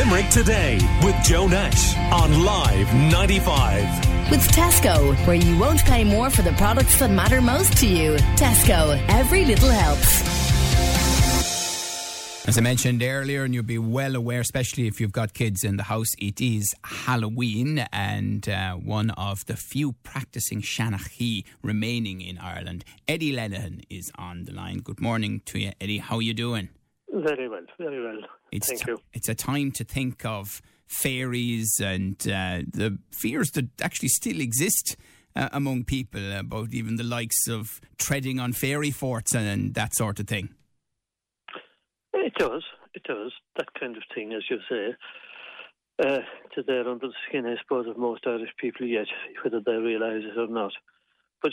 Limerick Today with Joe Nash on Live 95. With Tesco, where you won't pay more for the products that matter most to you. Tesco, every little helps. As I mentioned earlier, and you'll be well aware, especially if you've got kids in the house, it is Halloween, and uh, one of the few practicing Shanachie remaining in Ireland. Eddie Lenihan is on the line. Good morning to you, Eddie. How are you doing? Very well, very well. It's Thank ti- you. It's a time to think of fairies and uh, the fears that actually still exist uh, among people about even the likes of treading on fairy forts and that sort of thing. It does, it does. That kind of thing, as you say. Uh, it's there under the skin, I suppose, of most Irish people yet, whether they realise it or not. But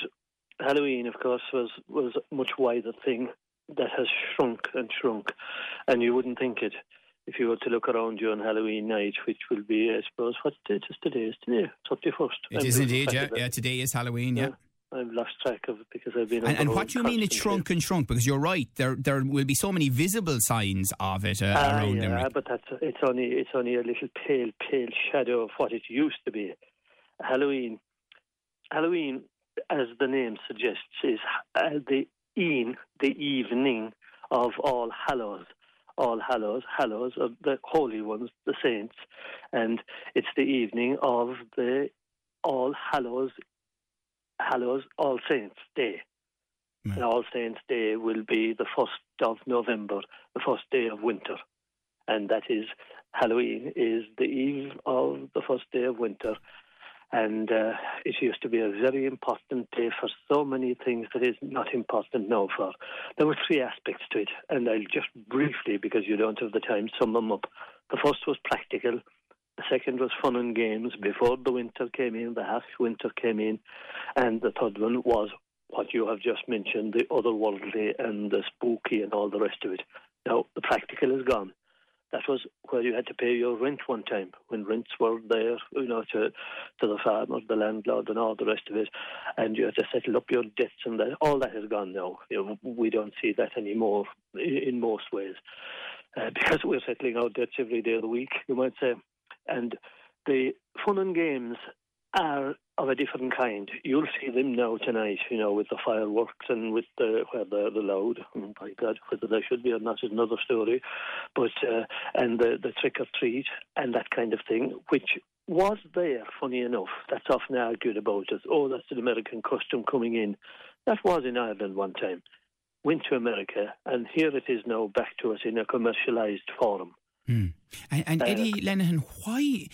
Halloween, of course, was, was a much wider thing that has shrunk and shrunk. And you wouldn't think it if you were to look around you on Halloween night, which will be, I suppose, what date is today? Is today? 31st. It is indeed, yeah. yeah. Today is Halloween, yeah. I've lost track of it because I've been And, and what do you mean it shrunk and shrunk? Because you're right, there there will be so many visible signs of it uh, Ah, around yeah, but that's it's only it's only a little pale, pale shadow of what it used to be. Halloween, Halloween, as the name suggests, is uh, the een, the evening of All Hallows. All Hallows, Hallows of the holy ones, the saints, and it's the evening of the All Hallows, Hallows, All Saints Day. Right. And All Saints Day will be the first of November, the first day of winter, and that is Halloween is the eve of the first day of winter, and uh, it used to be a very important day for so many things that is not important now. For there were three aspects to it, and I'll just briefly, because you don't have the time, sum them up. The first was practical. The second was fun and games before the winter came in, the harsh winter came in, and the third one was what you have just mentioned, the otherworldly and the spooky and all the rest of it. Now, the practical is gone. That was where you had to pay your rent one time, when rents were there, you know, to to the farmer, the landlord, and all the rest of it, and you had to settle up your debts, and that all that has gone now. You know, we don't see that anymore in most ways, uh, because we're settling our debts every day of the week, you might say, and the fun and games are of a different kind. You'll see them now tonight, you know, with the fireworks and with the where they're the loud. Oh my God, whether they should be or not is another story. But uh, and the the trick or treat and that kind of thing, which was there, funny enough. That's often argued about as oh, that's an American custom coming in. That was in Ireland one time. Went to America, and here it is now back to us in a commercialised form. Hmm. And, and Uh, Eddie Lenihan, why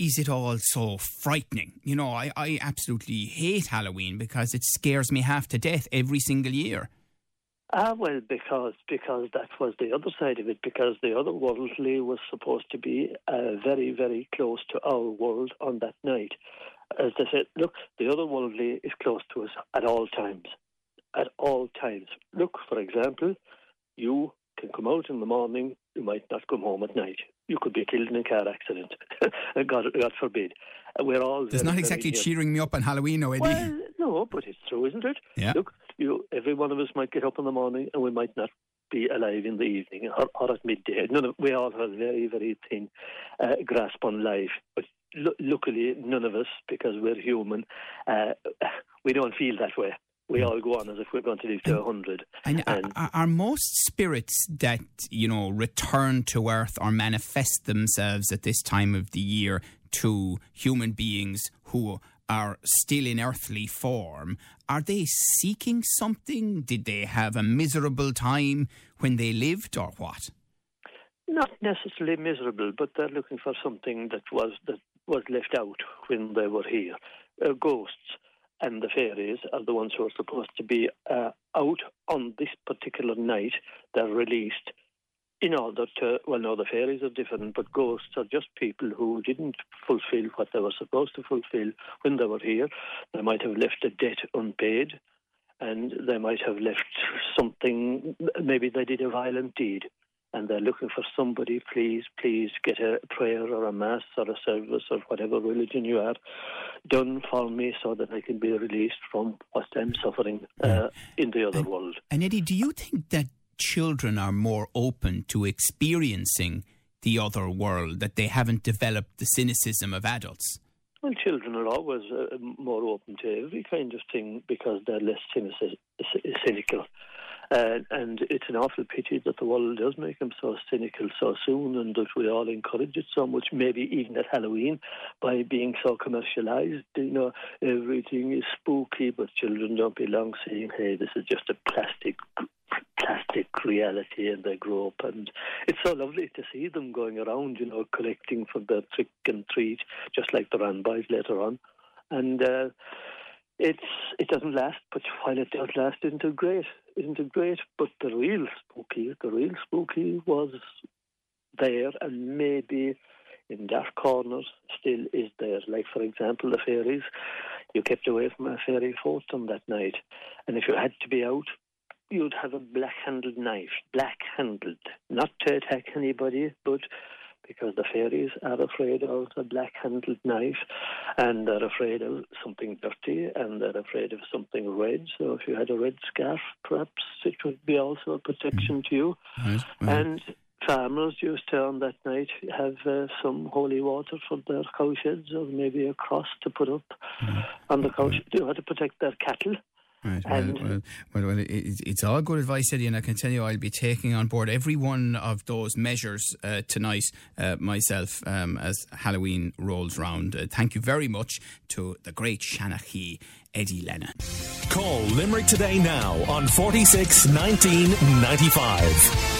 is it all so frightening? You know, I, I absolutely hate Halloween because it scares me half to death every single year. Ah, well, because because that was the other side of it. Because the other worldly was supposed to be uh, very, very close to our world on that night. As they said, look, the other worldly is close to us at all times. At all times. Look, for example, you can come out in the morning. You might not come home at night. You could be killed in a car accident. God, God forbid. Uh, We're all. There's very, not exactly cheering me up on Halloween, no, Eddie. Well, no, but it's true, isn't it? Yeah. Look, you, every one of us might get up in the morning and we might not be alive in the evening or, or at midday. None of, we all have a very, very thin uh, grasp on life. But lu luckily, none of us, because we're human, uh, we don't feel that way. We all go on as if we're going to live to a 100. And are, And- are- are most spirits that, you know, return to Earth or manifest themselves at this time of the year to human beings who are still in earthly form, are they seeking something? Did they have a miserable time when they lived or what? not necessarily miserable, but they're looking for something that was that was left out when they were here. Uh, ghosts and the fairies are the ones who are supposed to be uh, out on this particular night. They're released in order to. Well, no, the fairies are different, but ghosts are just people who didn't fulfil what they were supposed to fulfil when they were here. They might have left a debt unpaid. And they might have left something, maybe they did a violent deed and they're looking for somebody, please, please get a prayer or a mass or a service or whatever religion you are done for me so that I can be released from what I'm suffering uh, in the other world. And Eddie, do you think that children are more open to experiencing the other world, that they haven't developed the cynicism of adults? Well, children are always uh, more open to every kind of thing because they're less cynical. Uh, and it's an awful pity that the world does make them so cynical so soon and that we all encourage it so much, maybe even at Halloween, by being so commercialised. You know, everything is spooky, but children don't belong saying, hey, this is just a plastic plastic reality and they grow up and it's so lovely to see them going around, you know, collecting for their trick and treat, just like the Wran Boys later on. And uh, it's it doesn't last, but while it does last, isn't it great? Isn't it great? But the real spooky, the real spooky was there and maybe in dark corners still is there. Like for example the fairies. You kept away from a fairy on that night. And if you had to be out, you'd have a black handled knife, black handled, not to attack anybody, but because the fairies are afraid of a black handled knife and they're afraid of something dirty and they're afraid of something red. So if you had a red scarf, perhaps it would be also a protection to you. Right. And farmers used to on that night have uh, some holy water for their cowsheds or maybe a cross to put up mm. on the cowshed, you know, to protect their cattle. Right. Well, well, well, well it, it's all good advice, Eddie, and I can tell you I'll be taking on board every one of those measures uh, tonight uh, myself um, as Halloween rolls round. Uh, thank you very much to the great Shanachie, Eddie Lenihan. Call Limerick today now on 46 1995.